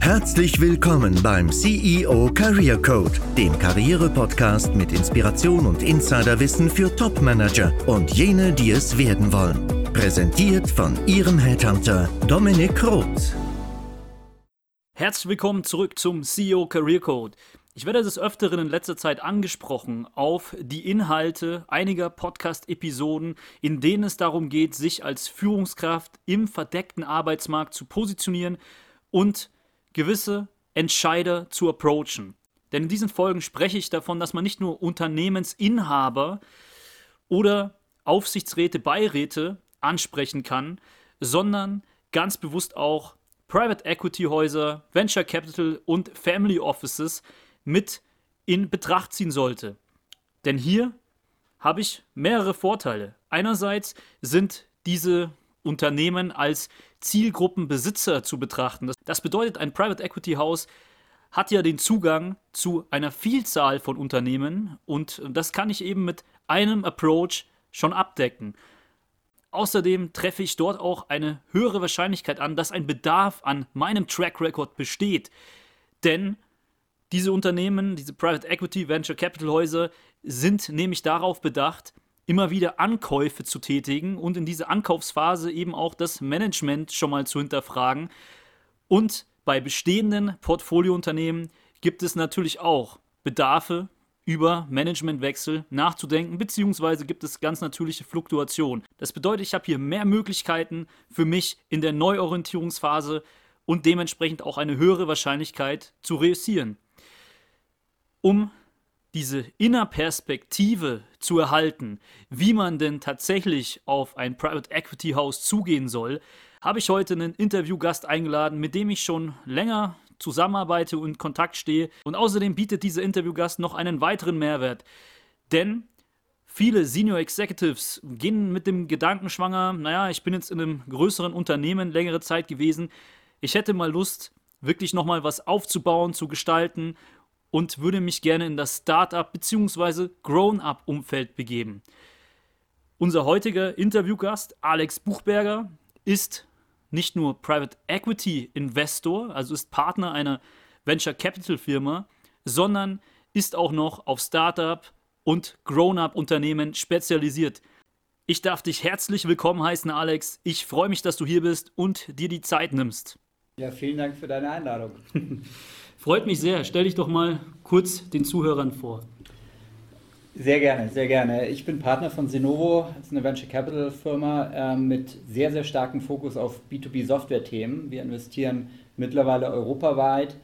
Herzlich willkommen beim CEO Career Code, dem Karriere-Podcast mit Inspiration und Insiderwissen für Top-Manager und jene, die es werden wollen. Präsentiert von Ihrem Headhunter Dominik Roth. Herzlich willkommen zurück zum CEO Career Code. Ich werde des Öfteren in letzter Zeit angesprochen auf die Inhalte einiger Podcast-Episoden, in denen es darum geht, sich als Führungskraft im verdeckten Arbeitsmarkt zu positionieren und gewisse Entscheider zu approachen. Denn in diesen Folgen spreche ich davon, dass man nicht nur Unternehmensinhaber oder Aufsichtsräte, Beiräte ansprechen kann, sondern ganz bewusst auch Private Equity Häuser, Venture Capital und Family Offices mit in Betracht ziehen sollte. Denn hier habe ich mehrere Vorteile. Einerseits sind diese Unternehmen als Zielgruppenbesitzer zu betrachten. Das bedeutet, ein Private Equity House hat ja den Zugang zu einer Vielzahl von Unternehmen und das kann ich eben mit einem Approach schon abdecken. Außerdem treffe ich dort auch eine höhere Wahrscheinlichkeit an, dass ein Bedarf an meinem Track Record besteht. Denn diese Unternehmen, diese Private Equity, Venture Capital Häuser sind nämlich darauf bedacht, immer wieder Ankäufe zu tätigen und in dieser Ankaufsphase eben auch das Management schon mal zu hinterfragen. Und bei bestehenden Portfoliounternehmen gibt es natürlich auch Bedarfe über Managementwechsel nachzudenken, beziehungsweise gibt es ganz natürliche Fluktuationen. Das bedeutet, ich habe hier mehr Möglichkeiten für mich in der Neuorientierungsphase und dementsprechend auch eine höhere Wahrscheinlichkeit zu reüssieren. Um diese Innerperspektive zu erhalten, wie man denn tatsächlich auf ein Private Equity House zugehen soll, habe ich heute einen Interviewgast eingeladen, mit dem ich schon länger zusammenarbeite und in Kontakt stehe. Und außerdem bietet dieser Interviewgast noch einen weiteren Mehrwert. Denn viele Senior Executives gehen mit dem Gedanken schwanger, naja, ich bin jetzt in einem größeren Unternehmen längere Zeit gewesen. Ich hätte mal Lust, wirklich nochmal was aufzubauen, zu gestalten und würde mich gerne in das Startup bzw. Grown-up-Umfeld begeben. Unser heutiger Interviewgast, Alex Buchberger, ist nicht nur Private Equity Investor, also ist Partner einer Venture Capital Firma, sondern ist auch noch auf Startup und Grown-up-Unternehmen spezialisiert. Ich darf dich herzlich willkommen heißen, Alex. Ich freue mich, dass du hier bist und dir die Zeit nimmst. Ja, vielen Dank für deine Einladung. Freut mich sehr. Stell dich doch mal kurz den Zuhörern vor. Sehr gerne, sehr gerne. Ich bin Partner von Senovo, das ist eine Venture Capital Firma äh, mit sehr, sehr starkem Fokus auf B2B-Software-Themen. Wir investieren mittlerweile europaweit.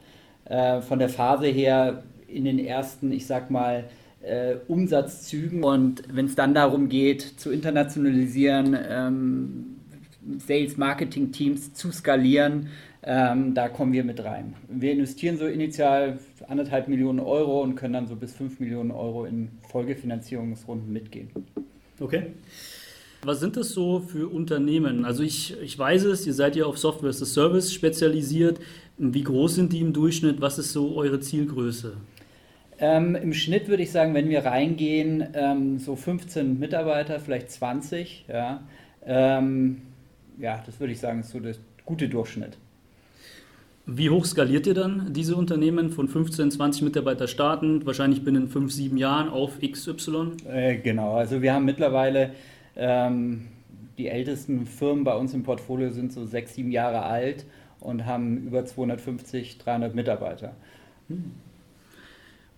Äh, von der Phase her in den ersten, ich sag mal, äh, Umsatzzügen. Und wenn es dann darum geht, zu internationalisieren, ähm, Sales-Marketing-Teams zu skalieren, ähm, da kommen wir mit rein. Wir investieren so initial anderthalb Millionen Euro und können dann so bis fünf Millionen Euro in Folgefinanzierungsrunden mitgehen. Okay. Was sind das so für Unternehmen? Also ich, ich weiß es, ihr seid ja auf Software as a Service spezialisiert. Wie groß sind die im Durchschnitt? Was ist so eure Zielgröße? Ähm, Im Schnitt würde ich sagen, wenn wir reingehen, ähm, so 15 Mitarbeiter, vielleicht 20. Ja, ähm, ja das würde ich sagen, ist so der gute Durchschnitt. Wie hoch skaliert ihr dann diese Unternehmen von 15, 20 Mitarbeiter starten, wahrscheinlich binnen 5, 7 Jahren auf XY? Äh, genau, also wir haben mittlerweile ähm, die ältesten Firmen bei uns im Portfolio sind so 6, 7 Jahre alt und haben über 250, 300 Mitarbeiter. Hm.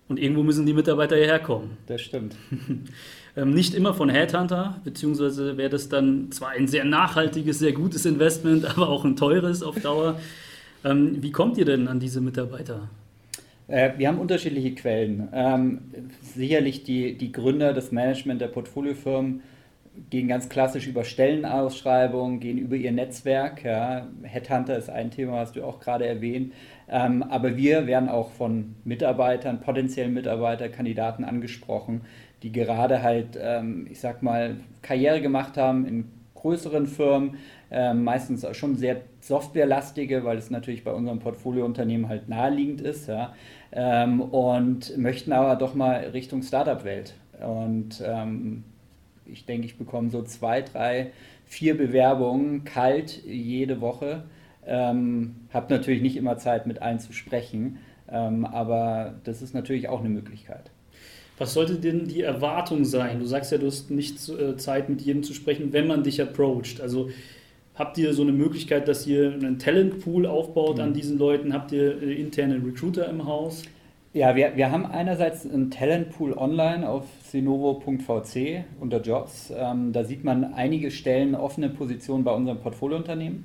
Und irgendwo müssen die Mitarbeiter hierher kommen. Das stimmt. ähm, nicht immer von Headhunter, beziehungsweise wäre das dann zwar ein sehr nachhaltiges, sehr gutes Investment, aber auch ein teures auf Dauer. Ähm, wie kommt ihr denn an diese Mitarbeiter? Äh, wir haben unterschiedliche Quellen. Ähm, sicherlich die, die Gründer, das Management der Portfoliofirmen gehen ganz klassisch über Stellenausschreibungen, gehen über ihr Netzwerk. Ja. Headhunter ist ein Thema, was du auch gerade erwähnt. Ähm, aber wir werden auch von Mitarbeitern, potenziellen Mitarbeitern, Kandidaten angesprochen, die gerade halt, ähm, ich sag mal, Karriere gemacht haben in größeren Firmen, äh, meistens schon sehr softwarelastige, weil es natürlich bei unserem Portfoliounternehmen halt naheliegend ist, ja, ähm, und möchten aber doch mal Richtung Startup-Welt. Und ähm, ich denke, ich bekomme so zwei, drei, vier Bewerbungen kalt jede Woche. Ähm, habe natürlich nicht immer Zeit, mit allen zu sprechen, ähm, aber das ist natürlich auch eine Möglichkeit. Was sollte denn die Erwartung sein? Du sagst ja, du hast nicht äh, Zeit, mit jedem zu sprechen, wenn man dich approacht. Also habt ihr so eine Möglichkeit, dass ihr einen Talentpool aufbaut mhm. an diesen Leuten? Habt ihr äh, interne Recruiter im Haus? Ja, wir, wir haben einerseits einen Talentpool online auf sinovo.vc unter Jobs. Ähm, da sieht man einige Stellen, offene Positionen bei unserem Portfoliounternehmen.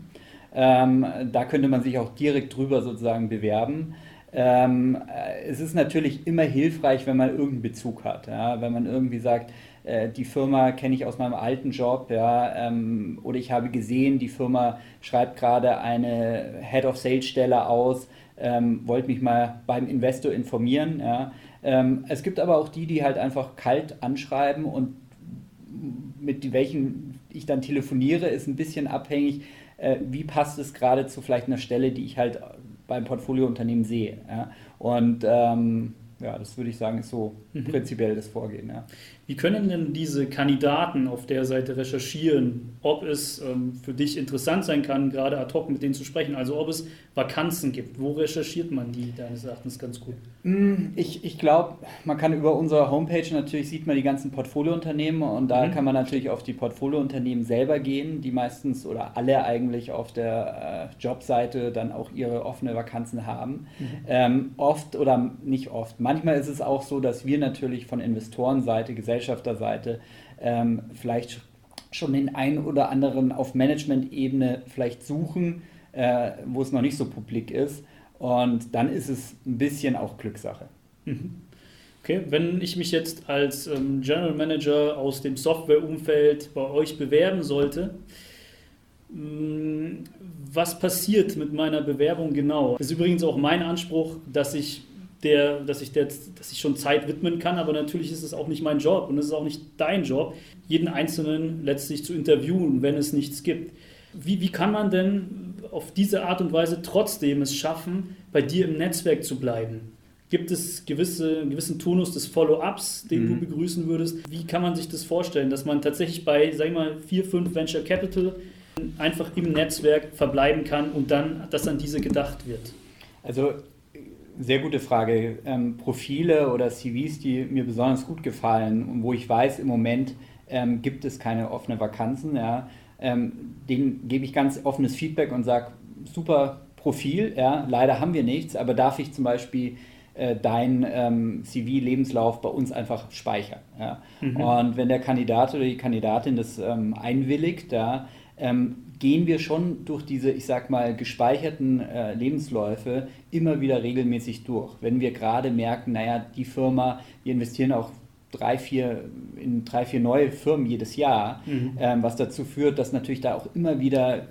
Ähm, da könnte man sich auch direkt drüber sozusagen bewerben. Ähm, äh, es ist natürlich immer hilfreich, wenn man irgendeinen Bezug hat. Ja? Wenn man irgendwie sagt, äh, die Firma kenne ich aus meinem alten Job, ja, ähm, oder ich habe gesehen, die Firma schreibt gerade eine Head of Sales Stelle aus, ähm, wollte mich mal beim Investor informieren. Ja. Ähm, es gibt aber auch die, die halt einfach kalt anschreiben und mit welchen ich dann telefoniere, ist ein bisschen abhängig, äh, wie passt es gerade zu vielleicht einer Stelle, die ich halt beim Portfoliounternehmen sehe. Ja. Und ähm, ja, das würde ich sagen, ist so mhm. prinzipiell das Vorgehen. Ja. Wie können denn diese Kandidaten auf der Seite recherchieren, ob es ähm, für dich interessant sein kann, gerade ad hoc mit denen zu sprechen? Also ob es Vakanzen gibt. Wo recherchiert man die deines Erachtens ganz gut? Hm, ich, ich glaube, man kann über unsere Homepage natürlich sieht man die ganzen Portfoliounternehmen und da mhm. kann man natürlich auf die Portfoliounternehmen selber gehen, die meistens oder alle eigentlich auf der äh, Jobseite dann auch ihre offene Vakanzen haben. Mhm. Ähm, oft oder nicht oft, manchmal ist es auch so, dass wir natürlich von Investorenseite, Gesellschafterseite ähm, vielleicht schon den einen oder anderen auf Management-Ebene vielleicht suchen äh, wo es noch nicht so publik ist. Und dann ist es ein bisschen auch Glückssache. Mhm. Okay, wenn ich mich jetzt als ähm, General Manager aus dem Softwareumfeld bei euch bewerben sollte, mm, was passiert mit meiner Bewerbung genau? Das ist übrigens auch mein Anspruch, dass ich der, dass ich, der, dass ich schon Zeit widmen kann, aber natürlich ist es auch nicht mein Job und es ist auch nicht dein Job, jeden Einzelnen letztlich zu interviewen, wenn es nichts gibt. Wie, wie kann man denn auf diese Art und Weise trotzdem es schaffen, bei dir im Netzwerk zu bleiben? Gibt es gewisse, einen gewissen Tonus des Follow-ups, den mhm. du begrüßen würdest? Wie kann man sich das vorstellen, dass man tatsächlich bei, sag ich mal, vier, fünf Venture Capital einfach im Netzwerk verbleiben kann und dann, dass an diese gedacht wird? Also sehr gute Frage. Ähm, Profile oder CVs, die mir besonders gut gefallen und wo ich weiß, im Moment ähm, gibt es keine offene Vakanzen. Ja ähm, denen gebe ich ganz offenes Feedback und sage, super Profil, ja, leider haben wir nichts, aber darf ich zum Beispiel äh, dein ähm, CV-Lebenslauf bei uns einfach speichern. Ja? Mhm. Und wenn der Kandidat oder die Kandidatin das ähm, einwilligt, ja, ähm, gehen wir schon durch diese, ich sag mal, gespeicherten äh, Lebensläufe immer wieder regelmäßig durch. Wenn wir gerade merken, naja, die Firma, wir investieren auch drei, vier, in drei, vier neue Firmen jedes Jahr, mhm. ähm, was dazu führt, dass natürlich da auch immer wieder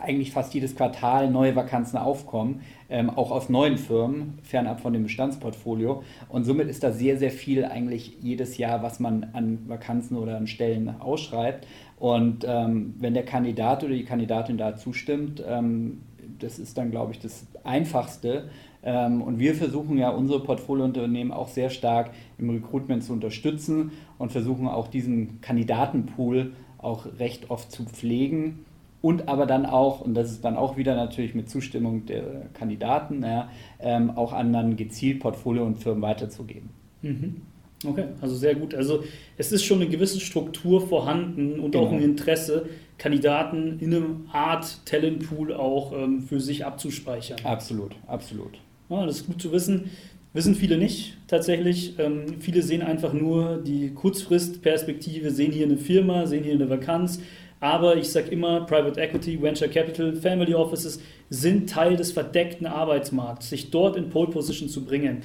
eigentlich fast jedes Quartal neue Vakanzen aufkommen, ähm, auch aus neuen Firmen, fernab von dem Bestandsportfolio. Und somit ist da sehr, sehr viel eigentlich jedes Jahr, was man an Vakanzen oder an Stellen ausschreibt. Und ähm, wenn der Kandidat oder die Kandidatin da zustimmt, ähm, das ist dann, glaube ich, das Einfachste, ähm, und wir versuchen ja unsere Portfoliounternehmen auch sehr stark im Recruitment zu unterstützen und versuchen auch diesen Kandidatenpool auch recht oft zu pflegen und aber dann auch, und das ist dann auch wieder natürlich mit Zustimmung der Kandidaten, ja, ähm, auch anderen gezielt Portfolio und Firmen weiterzugeben. Mhm. Okay, also sehr gut. Also es ist schon eine gewisse Struktur vorhanden und genau. auch ein Interesse, Kandidaten in einem Art Talentpool auch ähm, für sich abzuspeichern. Absolut, absolut. Ja, das ist gut zu wissen. Wissen viele nicht tatsächlich. Ähm, viele sehen einfach nur die Kurzfristperspektive, sehen hier eine Firma, sehen hier eine Vakanz. Aber ich sage immer, Private Equity, Venture Capital, Family Offices sind Teil des verdeckten Arbeitsmarkts, sich dort in Pole Position zu bringen.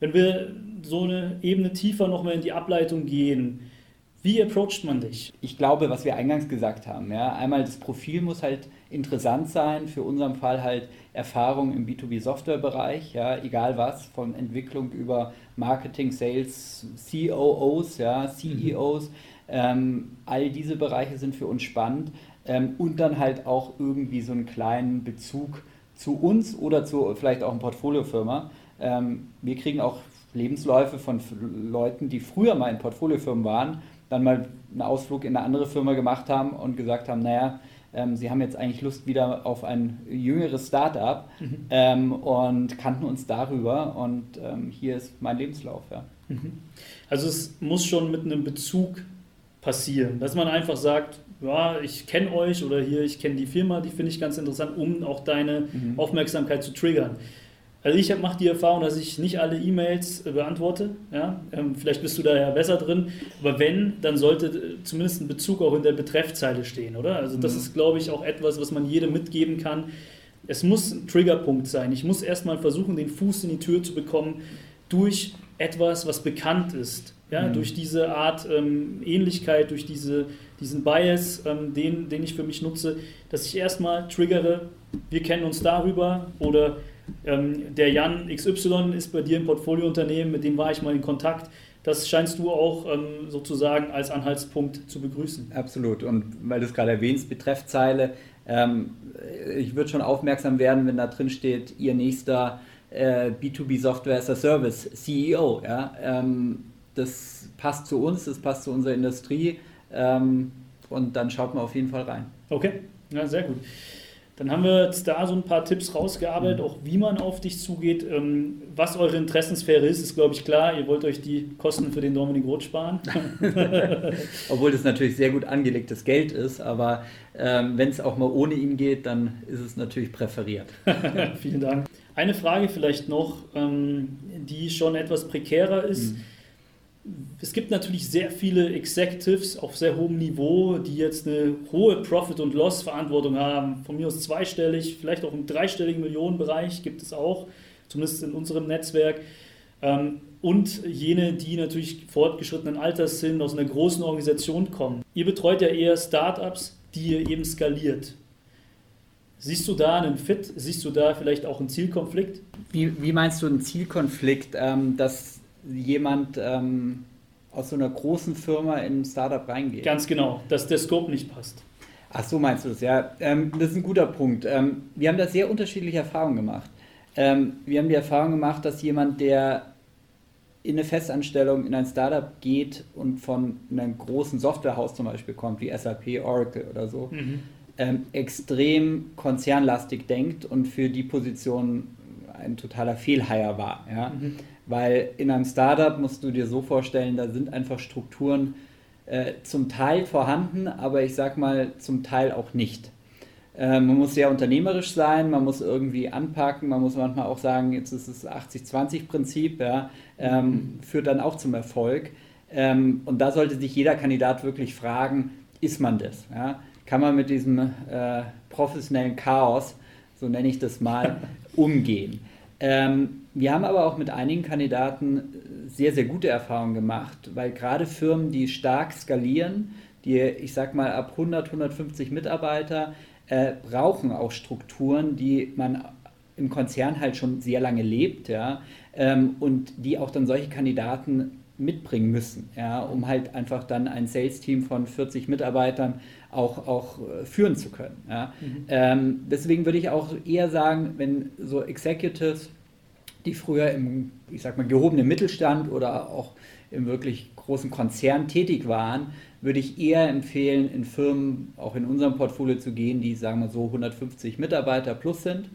Wenn wir so eine Ebene tiefer nochmal in die Ableitung gehen, wie approacht man dich? Ich glaube, was wir eingangs gesagt haben, ja, einmal das Profil muss halt interessant sein, für unseren Fall halt Erfahrung im B2B-Software-Bereich, ja, egal was, von Entwicklung über Marketing, Sales, COOs, ja, CEOs, mhm. Ähm, all diese Bereiche sind für uns spannend ähm, und dann halt auch irgendwie so einen kleinen Bezug zu uns oder zu vielleicht auch einer Portfoliofirma. Ähm, wir kriegen auch Lebensläufe von Leuten, die früher mal in Portfoliofirmen waren dann mal einen Ausflug in eine andere Firma gemacht haben und gesagt haben, naja, ähm, sie haben jetzt eigentlich Lust wieder auf ein jüngeres Startup mhm. ähm, und kannten uns darüber und ähm, hier ist mein Lebenslauf. Ja. Mhm. Also es muss schon mit einem Bezug passieren, dass man einfach sagt, ja, ich kenne euch oder hier, ich kenne die Firma, die finde ich ganz interessant, um auch deine mhm. Aufmerksamkeit zu triggern. Also ich mache die Erfahrung, dass ich nicht alle E-Mails äh, beantworte. Ja? Ähm, vielleicht bist du da ja besser drin. Aber wenn, dann sollte äh, zumindest ein Bezug auch in der Betreffzeile stehen, oder? Also das mhm. ist, glaube ich, auch etwas, was man jedem mitgeben kann. Es muss ein Triggerpunkt sein. Ich muss erstmal versuchen, den Fuß in die Tür zu bekommen durch etwas, was bekannt ist. Ja? Mhm. Durch diese Art ähm, Ähnlichkeit, durch diese, diesen Bias, ähm, den, den ich für mich nutze, dass ich erstmal triggere, wir kennen uns darüber oder ähm, der Jan XY ist bei dir im Portfoliounternehmen, mit dem war ich mal in Kontakt. Das scheinst du auch ähm, sozusagen als Anhaltspunkt zu begrüßen. Absolut. Und weil du es gerade erwähnst, Betreffzeile, ähm, ich würde schon aufmerksam werden, wenn da drin steht, ihr nächster äh, B2B Software as a Service CEO. Ja? Ähm, das passt zu uns, das passt zu unserer Industrie ähm, und dann schaut man auf jeden Fall rein. Okay, ja, sehr gut. Dann haben wir jetzt da so ein paar Tipps rausgearbeitet, mhm. auch wie man auf dich zugeht. Ähm, was eure Interessensphäre ist, ist, glaube ich, klar. Ihr wollt euch die Kosten für den Dominik Roth sparen. Obwohl das natürlich sehr gut angelegtes Geld ist, aber ähm, wenn es auch mal ohne ihn geht, dann ist es natürlich präferiert. Vielen Dank. Eine Frage vielleicht noch, ähm, die schon etwas prekärer ist. Mhm es gibt natürlich sehr viele Executives auf sehr hohem Niveau, die jetzt eine hohe Profit- und Loss-Verantwortung haben. Von mir aus zweistellig, vielleicht auch im dreistelligen Millionenbereich gibt es auch, zumindest in unserem Netzwerk. Ähm, und jene, die natürlich fortgeschrittenen Alters sind, aus einer großen Organisation kommen. Ihr betreut ja eher Startups, die ihr eben skaliert. Siehst du da einen Fit? Siehst du da vielleicht auch einen Zielkonflikt? Wie, wie meinst du einen Zielkonflikt, ähm, dass jemand ähm, aus so einer großen Firma in ein Startup reingeht. Ganz genau, dass der Scope nicht passt. Ach so meinst du das, ja. Ähm, das ist ein guter Punkt. Ähm, wir haben da sehr unterschiedliche Erfahrungen gemacht. Ähm, wir haben die Erfahrung gemacht, dass jemand, der in eine Festanstellung in ein Startup geht und von einem großen Softwarehaus zum Beispiel kommt, wie SAP, Oracle oder so, mhm. ähm, extrem konzernlastig denkt und für die Position ein totaler Fehlheier war. Ja? Mhm. Weil in einem Startup musst du dir so vorstellen, da sind einfach Strukturen äh, zum Teil vorhanden, aber ich sag mal zum Teil auch nicht. Äh, man muss sehr unternehmerisch sein, man muss irgendwie anpacken, man muss manchmal auch sagen, jetzt ist es 80-20-Prinzip, ja, ähm, mhm. führt dann auch zum Erfolg. Ähm, und da sollte sich jeder Kandidat wirklich fragen, ist man das? Ja? Kann man mit diesem äh, professionellen Chaos, so nenne ich das mal, umgehen? Ähm, wir haben aber auch mit einigen Kandidaten sehr, sehr gute Erfahrungen gemacht, weil gerade Firmen, die stark skalieren, die, ich sag mal, ab 100, 150 Mitarbeiter, äh, brauchen auch Strukturen, die man im Konzern halt schon sehr lange lebt, ja, ähm, und die auch dann solche Kandidaten mitbringen müssen, ja, um halt einfach dann ein Sales-Team von 40 Mitarbeitern auch, auch äh, führen zu können. Ja. Mhm. Ähm, deswegen würde ich auch eher sagen, wenn so Executives, die früher im, ich sag mal, gehobenen Mittelstand oder auch im wirklich großen Konzern tätig waren, würde ich eher empfehlen, in Firmen, auch in unserem Portfolio zu gehen, die, sagen wir so, 150 Mitarbeiter plus sind,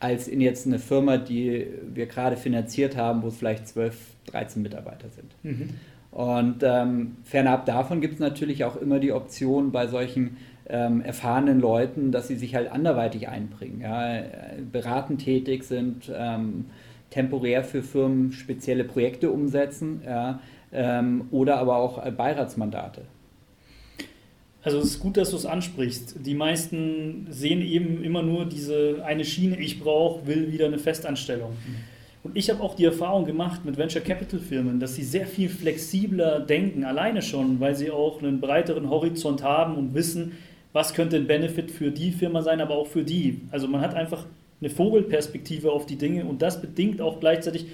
als in jetzt eine Firma, die wir gerade finanziert haben, wo es vielleicht 12, 13 Mitarbeiter sind. Mhm. Und ähm, fernab davon gibt es natürlich auch immer die Option bei solchen ähm, erfahrenen Leuten, dass sie sich halt anderweitig einbringen, ja, beratend tätig sind, ähm, temporär für Firmen spezielle Projekte umsetzen ja, ähm, oder aber auch Beiratsmandate. Also es ist gut, dass du es ansprichst. Die meisten sehen eben immer nur diese eine Schiene, ich brauche, will wieder eine Festanstellung. Und ich habe auch die Erfahrung gemacht mit Venture Capital Firmen, dass sie sehr viel flexibler denken, alleine schon, weil sie auch einen breiteren Horizont haben und wissen, was könnte ein Benefit für die Firma sein, aber auch für die. Also man hat einfach eine Vogelperspektive auf die Dinge und das bedingt auch gleichzeitig,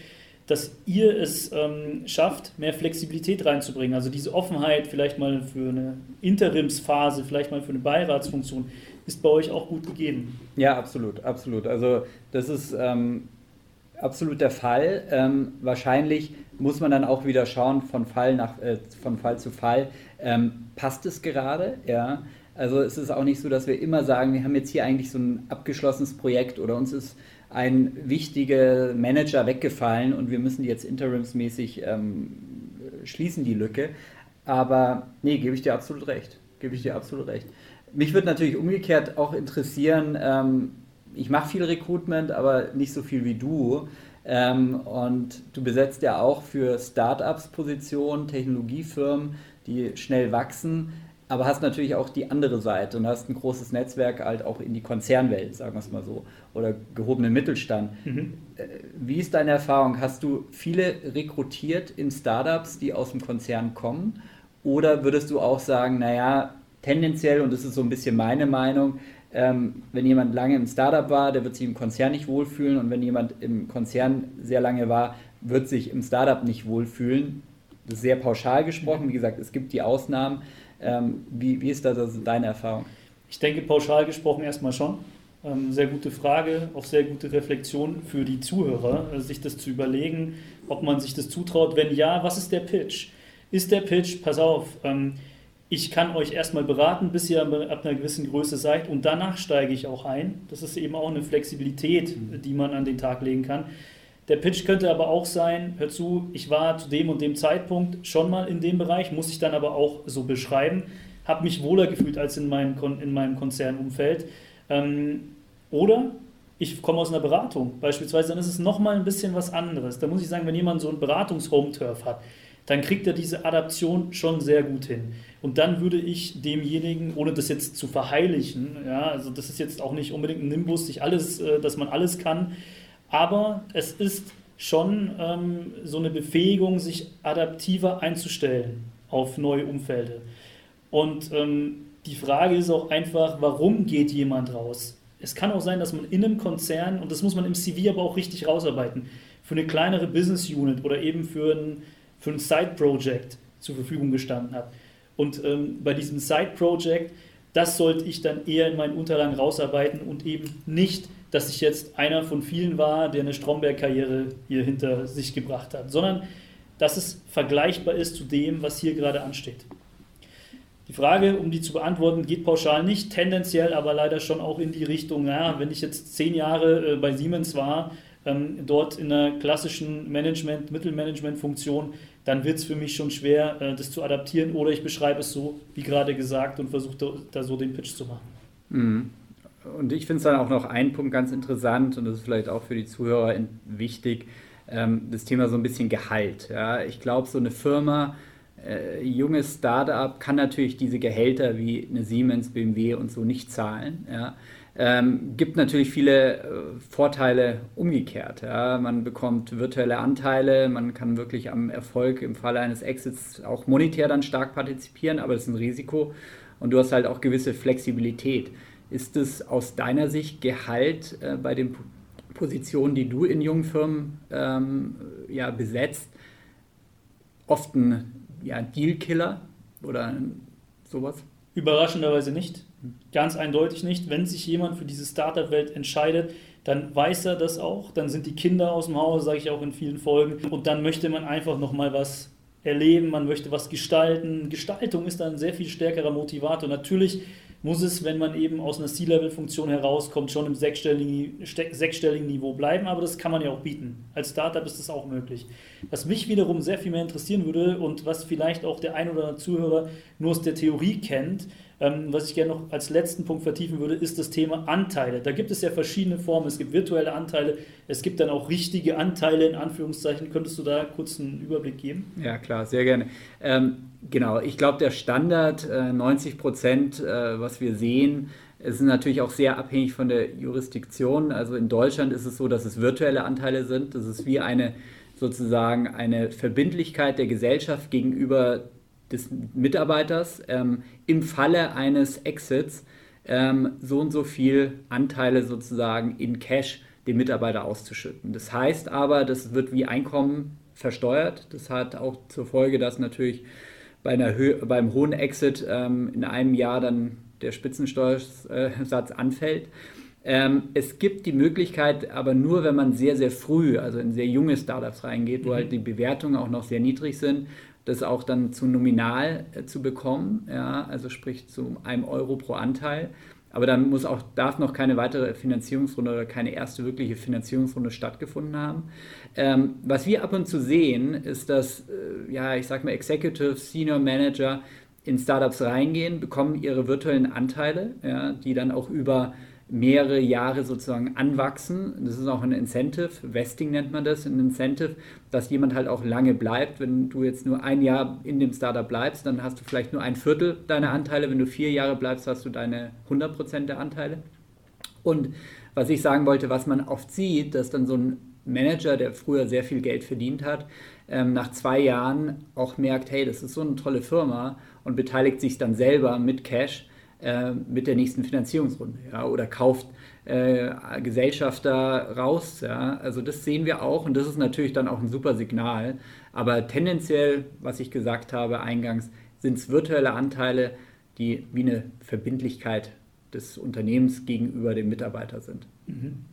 dass ihr es ähm, schafft, mehr Flexibilität reinzubringen. Also diese Offenheit vielleicht mal für eine Interimsphase, vielleicht mal für eine Beiratsfunktion, ist bei euch auch gut gegeben. Ja, absolut, absolut. Also das ist ähm, absolut der Fall. Ähm, wahrscheinlich muss man dann auch wieder schauen von Fall, nach, äh, von Fall zu Fall, ähm, passt es gerade? Ja? Also es ist auch nicht so, dass wir immer sagen, wir haben jetzt hier eigentlich so ein abgeschlossenes Projekt oder uns ist ein wichtiger Manager weggefallen und wir müssen jetzt interimsmäßig ähm, schließen die Lücke. Aber nee, gebe ich dir absolut recht. Gebe ich dir absolut recht. Mich würde natürlich umgekehrt auch interessieren, ähm, ich mache viel Recruitment, aber nicht so viel wie du. Ähm, und du besetzt ja auch für Startups Positionen, Technologiefirmen, die schnell wachsen, aber hast natürlich auch die andere Seite und hast ein großes Netzwerk halt auch in die Konzernwelt, sagen wir es mal so, oder gehobenen Mittelstand. Mhm. Äh, wie ist deine Erfahrung? Hast du viele rekrutiert in Startups, die aus dem Konzern kommen? Oder würdest du auch sagen, naja, tendenziell, und das ist so ein bisschen meine Meinung, ähm, wenn jemand lange im Startup war, der wird sich im Konzern nicht wohlfühlen und wenn jemand im Konzern sehr lange war, wird sich im Startup nicht wohlfühlen. Das ist sehr pauschal gesprochen. Wie gesagt, es gibt die Ausnahmen. Ähm, wie, wie ist das also deine Erfahrung? Ich denke, pauschal gesprochen erstmal schon. Ähm, sehr gute Frage, auch sehr gute Reflexion für die Zuhörer, äh, sich das zu überlegen, ob man sich das zutraut. Wenn ja, was ist der Pitch? Ist der Pitch, pass auf, ähm, ich kann euch erstmal beraten, bis ihr ab einer gewissen Größe seid und danach steige ich auch ein. Das ist eben auch eine Flexibilität, mhm. die man an den Tag legen kann. Der Pitch könnte aber auch sein, hör zu, ich war zu dem und dem Zeitpunkt schon mal in dem Bereich, muss ich dann aber auch so beschreiben, habe mich wohler gefühlt als in meinem, in meinem Konzernumfeld. Ähm, oder ich komme aus einer Beratung beispielsweise, dann ist es nochmal ein bisschen was anderes. Da muss ich sagen, wenn jemand so einen Beratungs-Home-Turf hat, dann kriegt er diese Adaption schon sehr gut hin. Und dann würde ich demjenigen, ohne das jetzt zu verheilichen, ja, also das ist jetzt auch nicht unbedingt ein Nimbus, sich alles, äh, dass man alles kann, aber es ist schon ähm, so eine Befähigung, sich adaptiver einzustellen auf neue Umfelder. Und ähm, die Frage ist auch einfach, warum geht jemand raus? Es kann auch sein, dass man in einem Konzern, und das muss man im CV aber auch richtig rausarbeiten, für eine kleinere Business Unit oder eben für ein für ein Side-Project zur Verfügung gestanden hat. Und ähm, bei diesem Side-Project, das sollte ich dann eher in meinen Unterlagen rausarbeiten und eben nicht, dass ich jetzt einer von vielen war, der eine Stromberg-Karriere hier hinter sich gebracht hat, sondern dass es vergleichbar ist zu dem, was hier gerade ansteht. Die Frage, um die zu beantworten, geht pauschal nicht, tendenziell aber leider schon auch in die Richtung, naja, wenn ich jetzt zehn Jahre äh, bei Siemens war, ähm, dort in einer klassischen Management, Mittelmanagement-Funktion, dann wird es für mich schon schwer, äh, das zu adaptieren oder ich beschreibe es so, wie gerade gesagt, und versuche da, da, so den Pitch zu machen. Mhm. Und ich finde es dann auch noch ein Punkt ganz interessant und das ist vielleicht auch für die Zuhörer wichtig, ähm, das Thema so ein bisschen Gehalt. Ja? Ich glaube, so eine Firma, äh, junges Startup kann natürlich diese Gehälter wie eine Siemens, BMW und so nicht zahlen. Ja? Ähm, gibt natürlich viele äh, Vorteile umgekehrt. Ja. Man bekommt virtuelle Anteile, man kann wirklich am Erfolg im Falle eines Exits auch monetär dann stark partizipieren, aber das ist ein Risiko und du hast halt auch gewisse Flexibilität. Ist es aus deiner Sicht Gehalt äh, bei den Positionen, die du in jungen Firmen ähm, ja, besetzt, oft ein ja, Dealkiller oder sowas? Überraschenderweise nicht. Ganz eindeutig nicht. Wenn sich jemand für diese Startup-Welt entscheidet, dann weiß er das auch. Dann sind die Kinder aus dem Haus, sage ich auch in vielen Folgen. Und dann möchte man einfach nochmal was erleben, man möchte was gestalten. Gestaltung ist dann ein sehr viel stärkerer Motivator. Natürlich muss es, wenn man eben aus einer C-Level-Funktion herauskommt, schon im sechsstelligen, sechsstelligen Niveau bleiben, aber das kann man ja auch bieten. Als Startup ist das auch möglich. Was mich wiederum sehr viel mehr interessieren würde und was vielleicht auch der ein oder andere Zuhörer nur aus der Theorie kennt, ähm, was ich gerne noch als letzten Punkt vertiefen würde, ist das Thema Anteile. Da gibt es ja verschiedene Formen. Es gibt virtuelle Anteile, es gibt dann auch richtige Anteile in Anführungszeichen. Könntest du da kurz einen Überblick geben? Ja, klar, sehr gerne. Ähm, genau, ich glaube, der Standard äh, 90 Prozent, äh, was wir sehen, ist natürlich auch sehr abhängig von der Jurisdiktion. Also in Deutschland ist es so, dass es virtuelle Anteile sind. Das ist wie eine sozusagen eine Verbindlichkeit der Gesellschaft gegenüber des Mitarbeiters ähm, im Falle eines Exits ähm, so und so viel Anteile sozusagen in Cash dem Mitarbeiter auszuschütten. Das heißt aber, das wird wie Einkommen versteuert. Das hat auch zur Folge, dass natürlich bei einer beim hohen Exit ähm, in einem Jahr dann der Spitzensteuersatz anfällt. Ähm, es gibt die Möglichkeit, aber nur wenn man sehr, sehr früh, also in sehr junge Startups reingeht, wo mhm. halt die Bewertungen auch noch sehr niedrig sind, das auch dann zu nominal äh, zu bekommen, ja, also sprich zu einem Euro pro Anteil. Aber dann muss auch, darf noch keine weitere Finanzierungsrunde oder keine erste wirkliche Finanzierungsrunde stattgefunden haben. Ähm, was wir ab und zu sehen, ist, dass, äh, ja, ich sag mal, Executive, Senior Manager in Startups reingehen, bekommen ihre virtuellen Anteile, ja, die dann auch über mehrere Jahre sozusagen anwachsen. Das ist auch ein Incentive, Vesting nennt man das, ein Incentive, dass jemand halt auch lange bleibt. Wenn du jetzt nur ein Jahr in dem Startup bleibst, dann hast du vielleicht nur ein Viertel deiner Anteile. Wenn du vier Jahre bleibst, hast du deine 100% der Anteile. Und was ich sagen wollte, was man oft sieht, dass dann so ein Manager, der früher sehr viel Geld verdient hat, ähm, nach zwei Jahren auch merkt, hey, das ist so eine tolle Firma und beteiligt sich dann selber mit Cash äh, mit der nächsten Finanzierungsrunde ja, oder kauft äh, Gesellschafter raus. Ja. Also das sehen wir auch und das ist natürlich dann auch ein super Signal. Aber tendenziell, was ich gesagt habe eingangs, sind es virtuelle Anteile, die wie eine Verbindlichkeit des Unternehmens gegenüber dem Mitarbeiter sind. Mhm.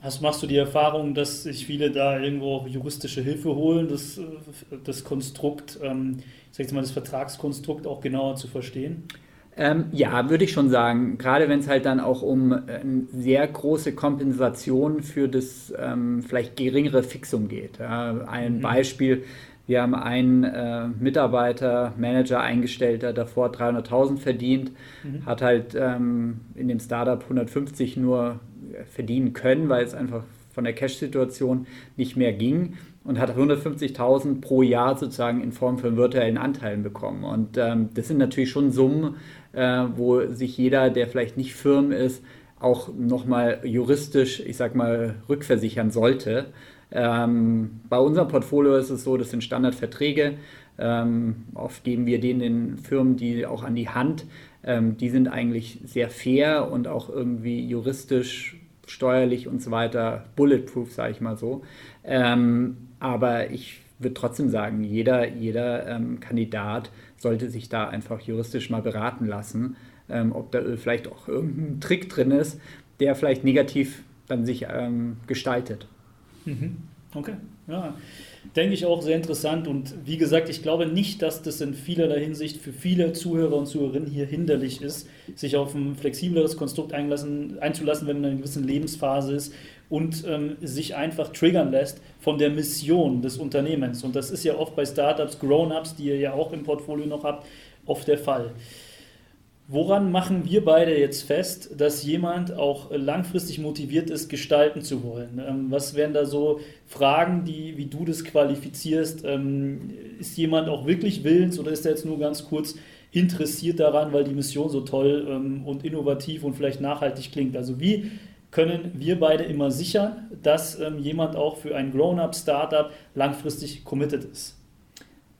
Hast, machst du die Erfahrung, dass sich viele da irgendwo auch juristische Hilfe holen, das, das Konstrukt, ähm, ich sag jetzt mal, das Vertragskonstrukt auch genauer zu verstehen? Ähm, ja, würde ich schon sagen. Gerade wenn es halt dann auch um äh, eine sehr große Kompensation für das ähm, vielleicht geringere Fixum geht. Ja, ein mhm. Beispiel, wir haben einen äh, Mitarbeiter, Manager eingestellt, der davor 300.000 verdient, mhm. hat halt ähm, in dem Startup 150 nur verdienen können, weil es einfach von der Cash-Situation nicht mehr ging und hat 150.000 pro Jahr sozusagen in Form von virtuellen Anteilen bekommen. Und ähm, das sind natürlich schon Summen, äh, wo sich jeder, der vielleicht nicht Firmen ist, auch nochmal juristisch, ich sag mal, rückversichern sollte. Ähm, bei unserem Portfolio ist es so, das sind Standardverträge. Ähm, oft geben wir denen den Firmen die auch an die Hand. Ähm, die sind eigentlich sehr fair und auch irgendwie juristisch, steuerlich und so weiter bulletproof, sage ich mal so. Ähm, aber ich würde trotzdem sagen, jeder, jeder ähm, Kandidat sollte sich da einfach juristisch mal beraten lassen, ähm, ob da vielleicht auch irgendein Trick drin ist, der vielleicht negativ dann sich ähm, gestaltet. Mhm. Okay, ja denke ich auch sehr interessant. Und wie gesagt, ich glaube nicht, dass das in vielerlei Hinsicht für viele Zuhörer und Zuhörerinnen hier hinderlich ist, sich auf ein flexibleres Konstrukt einzulassen, wenn man in einer gewissen Lebensphase ist und ähm, sich einfach triggern lässt von der Mission des Unternehmens. Und das ist ja oft bei Startups, Grown-ups, die ihr ja auch im Portfolio noch habt, oft der Fall. Woran machen wir beide jetzt fest, dass jemand auch langfristig motiviert ist, gestalten zu wollen? Ähm, was wären da so Fragen, die, wie du das qualifizierst? Ähm, ist jemand auch wirklich willens oder ist er jetzt nur ganz kurz interessiert daran, weil die Mission so toll ähm, und innovativ und vielleicht nachhaltig klingt? Also wie können wir beide immer sichern, dass jemand auch für ein Grown-up-Startup langfristig committed ist?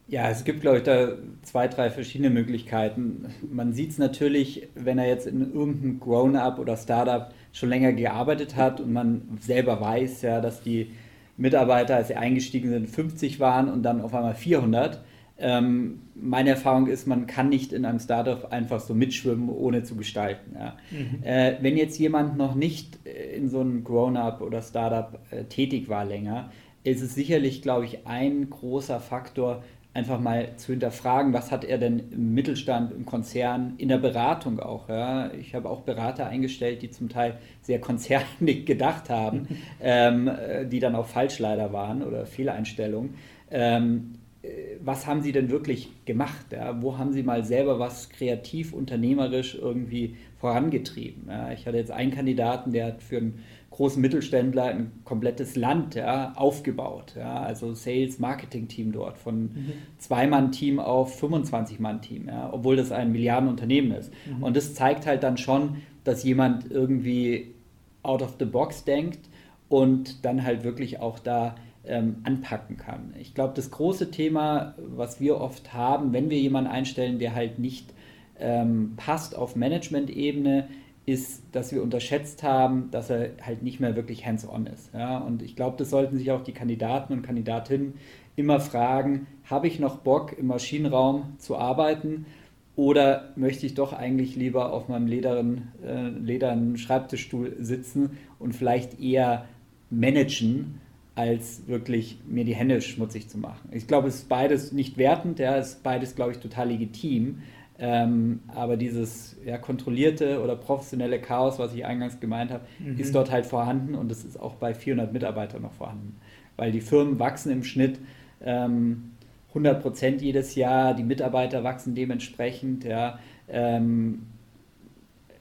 Ja, es gibt, glaube ich, da zwei, drei verschiedene Möglichkeiten. Man sieht es natürlich, wenn er jetzt in irgendeinem Grown-up oder Startup schon länger gearbeitet hat und man selber weiß, ja, dass die Mitarbeiter, als sie eingestiegen sind, 50 waren und dann auf einmal 400. Ähm, meine Erfahrung ist, man kann nicht in einem Startup einfach so mitschwimmen, ohne zu gestalten. Ja. Mhm. Äh, wenn jetzt jemand noch nicht in so einem Grown-up oder Startup äh, tätig war länger, ist es sicherlich, glaube ich, ein großer Faktor, einfach mal zu hinterfragen, was hat er denn im Mittelstand, im Konzern, in der Beratung auch. Ja? Ich habe auch Berater eingestellt, die zum Teil sehr konzernig gedacht haben, ähm, äh, die dann auch falsch leider waren oder Fehleinstellungen. Ähm, äh, was haben sie denn wirklich gemacht? Ja? Wo haben sie mal selber was kreativ, unternehmerisch irgendwie vorangetrieben? Ja? Ich hatte jetzt einen Kandidaten, der hat für ein großen Mittelständler ein komplettes Land ja, aufgebaut. Ja, also Sales-Marketing-Team dort von mhm. Zwei-Mann-Team auf 25-Mann-Team, ja, obwohl das ein Milliardenunternehmen ist. Mhm. Und das zeigt halt dann schon, dass jemand irgendwie out of the box denkt und dann halt wirklich auch da ähm, anpacken kann. Ich glaube, das große Thema, was wir oft haben, wenn wir jemanden einstellen, der halt nicht ähm, passt auf Management-Ebene, ist, dass wir unterschätzt haben, dass er halt nicht mehr wirklich hands-on ist. Ja? Und ich glaube, das sollten sich auch die Kandidaten und Kandidatinnen immer fragen, habe ich noch Bock im Maschinenraum zu arbeiten oder möchte ich doch eigentlich lieber auf meinem lederen, äh, ledernen Schreibtischstuhl sitzen und vielleicht eher managen als wirklich mir die Hände schmutzig zu machen. Ich glaube, es ist beides nicht wertend, ja, es ist beides, glaube ich, total legitim. Ähm, aber dieses ja, kontrollierte oder professionelle Chaos, was ich eingangs gemeint habe, mhm. ist dort halt vorhanden und es ist auch bei 400 Mitarbeitern noch vorhanden. Weil die Firmen wachsen im Schnitt ähm, 100 Prozent jedes Jahr, die Mitarbeiter wachsen dementsprechend. Ja, ähm,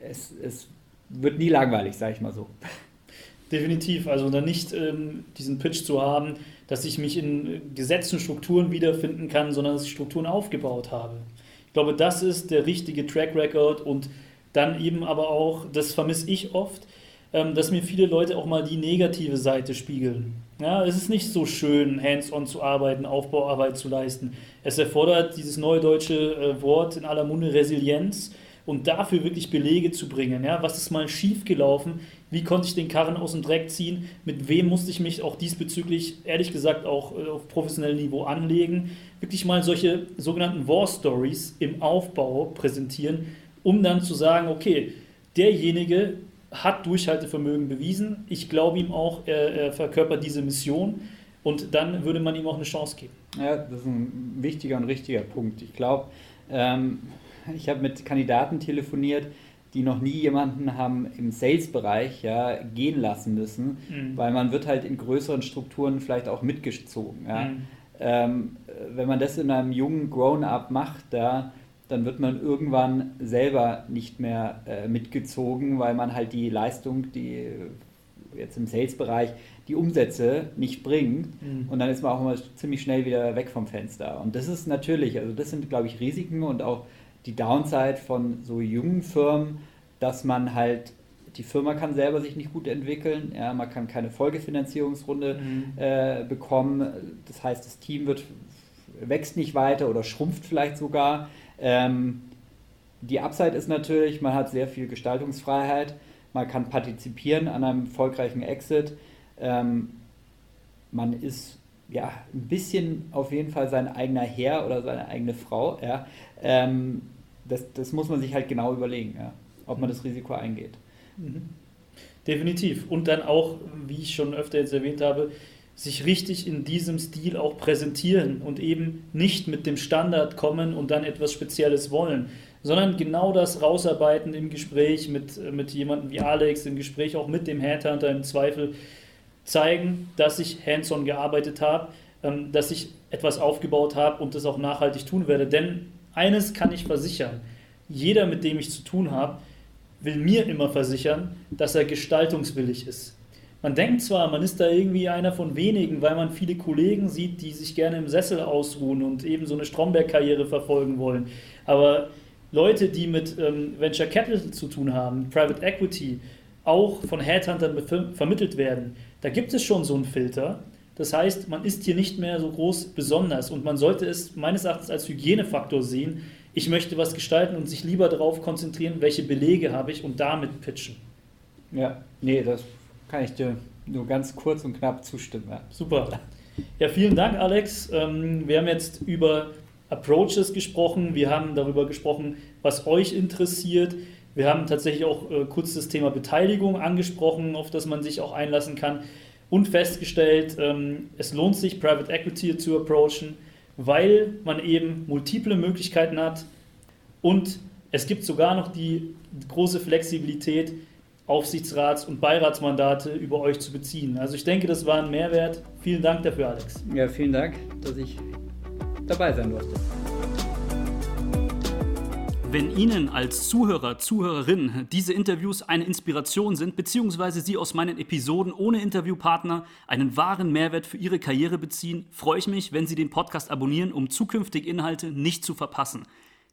es, es wird nie langweilig, sage ich mal so. Definitiv, also dann nicht ähm, diesen Pitch zu haben, dass ich mich in gesetzten Strukturen wiederfinden kann, sondern dass ich Strukturen aufgebaut habe glaube, das ist der richtige Track Record und dann eben aber auch, das vermisse ich oft, ähm, dass mir viele Leute auch mal die negative Seite spiegeln. Ja, es ist nicht so schön, hands-on zu arbeiten, Aufbauarbeit zu leisten. Es erfordert dieses neue deutsche äh, Wort in aller Munde Resilienz und dafür wirklich Belege zu bringen. Ja? Was ist mal schiefgelaufen? Wie konnte ich den Karren aus dem Dreck ziehen? Mit wem musste ich mich auch diesbezüglich, ehrlich gesagt, auch äh, auf professionellem Niveau anlegen? Wirklich mal solche sogenannten War Stories im Aufbau präsentieren, um dann zu sagen, okay, derjenige hat Durchhaltevermögen bewiesen. Ich glaube ihm auch, er, er verkörpert diese Mission. Und dann würde man ihm auch eine Chance geben. Ja, das ist ein wichtiger und richtiger Punkt. Ich glaube, ähm, ich habe mit Kandidaten telefoniert, die noch nie jemanden haben im Sales-Bereich ja, gehen lassen müssen, mhm. weil man wird halt in größeren Strukturen vielleicht auch mitgezogen. Ja. Mhm. Ähm, wenn man das in einem jungen Grown-up macht, da, dann wird man irgendwann selber nicht mehr äh, mitgezogen, weil man halt die Leistung, die jetzt im Sales-Bereich die Umsätze nicht bringt. Mhm. Und dann ist man auch immer ziemlich schnell wieder weg vom Fenster. Und das ist natürlich, also das sind, glaube ich, Risiken und auch die Downside von so jungen Firmen, dass man halt, die Firma kann selber sich nicht gut entwickeln, ja, man kann keine Folgefinanzierungsrunde mhm. äh, bekommen, das heißt, das Team wird, wächst nicht weiter oder schrumpft vielleicht sogar. Ähm, die Upside ist natürlich, man hat sehr viel Gestaltungsfreiheit, man kann partizipieren an einem erfolgreichen Exit, ähm, man ist ja, ein bisschen auf jeden Fall sein eigener Herr oder seine eigene Frau. Ja. Ähm, das, das muss man sich halt genau überlegen, ja, ob man das Risiko eingeht. Mhm. Definitiv. Und dann auch, wie ich schon öfter jetzt erwähnt habe, sich richtig in diesem Stil auch präsentieren und eben nicht mit dem Standard kommen und dann etwas Spezielles wollen, sondern genau das rausarbeiten im Gespräch mit, mit jemandem wie Alex, im Gespräch auch mit dem Headhunter im Zweifel, zeigen, dass ich hands-on gearbeitet habe, ähm, dass ich etwas aufgebaut habe und das auch nachhaltig tun werde. Denn eines kann ich versichern. Jeder, mit dem ich zu tun habe, will mir immer versichern, dass er gestaltungswillig ist. Man denkt zwar, man ist da irgendwie einer von wenigen, weil man viele Kollegen sieht, die sich gerne im Sessel ausruhen und eben so eine Stromberg-Karriere verfolgen wollen. Aber Leute, die mit ähm, Venture Capital zu tun haben, Private Equity, auch von Headhuntern vermittelt werden, da gibt es schon so einen Filter. Das heißt, man ist hier nicht mehr so groß besonders und man sollte es meines Erachtens als Hygienefaktor sehen. Ich möchte was gestalten und sich lieber darauf konzentrieren, welche Belege habe ich und damit pitchen. Ja, nee, das kann ich dir nur ganz kurz und knapp zustimmen. Ja. Super. Ja, vielen Dank, Alex. Ähm, wir haben jetzt über Approaches gesprochen, wir haben darüber gesprochen, was euch interessiert. Wir haben tatsächlich auch äh, kurz das Thema Beteiligung angesprochen, auf das man sich auch einlassen kann und festgestellt, ähm, es lohnt sich, Private Equity zu approachen, weil man eben multiple Möglichkeiten hat und es gibt sogar noch die große Flexibilität, Aufsichtsrats- und Beiratsmandate über euch zu beziehen. Also ich denke, das war ein Mehrwert. Vielen Dank dafür, Alex. Ja, vielen Dank, dass ich dabei sein durfte. Wenn Ihnen als Zuhörer, Zuhörerin diese Interviews eine Inspiration sind, beziehungsweise Sie aus meinen Episoden ohne Interviewpartner einen wahren Mehrwert für Ihre Karriere beziehen, freue ich mich, wenn Sie den Podcast abonnieren, um zukünftige Inhalte nicht zu verpassen.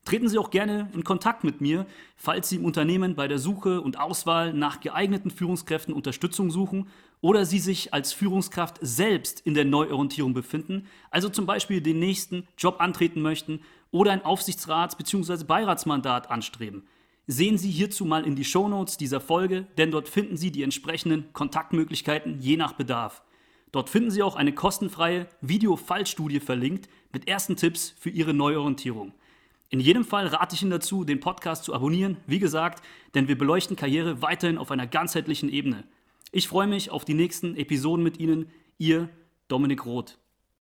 Treten Sie auch gerne in Kontakt mit mir, falls Sie im Unternehmen bei der Suche und Auswahl nach geeigneten Führungskräften Unterstützung suchen oder Sie sich als Führungskraft selbst in der Neuorientierung befinden, also zum Beispiel den nächsten Job antreten möchten oder ein Aufsichtsrats- bzw. Beiratsmandat anstreben. Sehen Sie hierzu mal in die Shownotes dieser Folge, denn dort finden Sie die entsprechenden Kontaktmöglichkeiten je nach Bedarf. Dort finden Sie auch eine kostenfreie Video-Fallstudie verlinkt mit ersten Tipps für Ihre Neuorientierung. In jedem Fall rate ich Ihnen dazu, den Podcast zu abonnieren, wie gesagt, denn wir beleuchten Karriere weiterhin auf einer ganzheitlichen Ebene. Ich freue mich auf die nächsten Episoden mit Ihnen. Ihr Dominik Roth.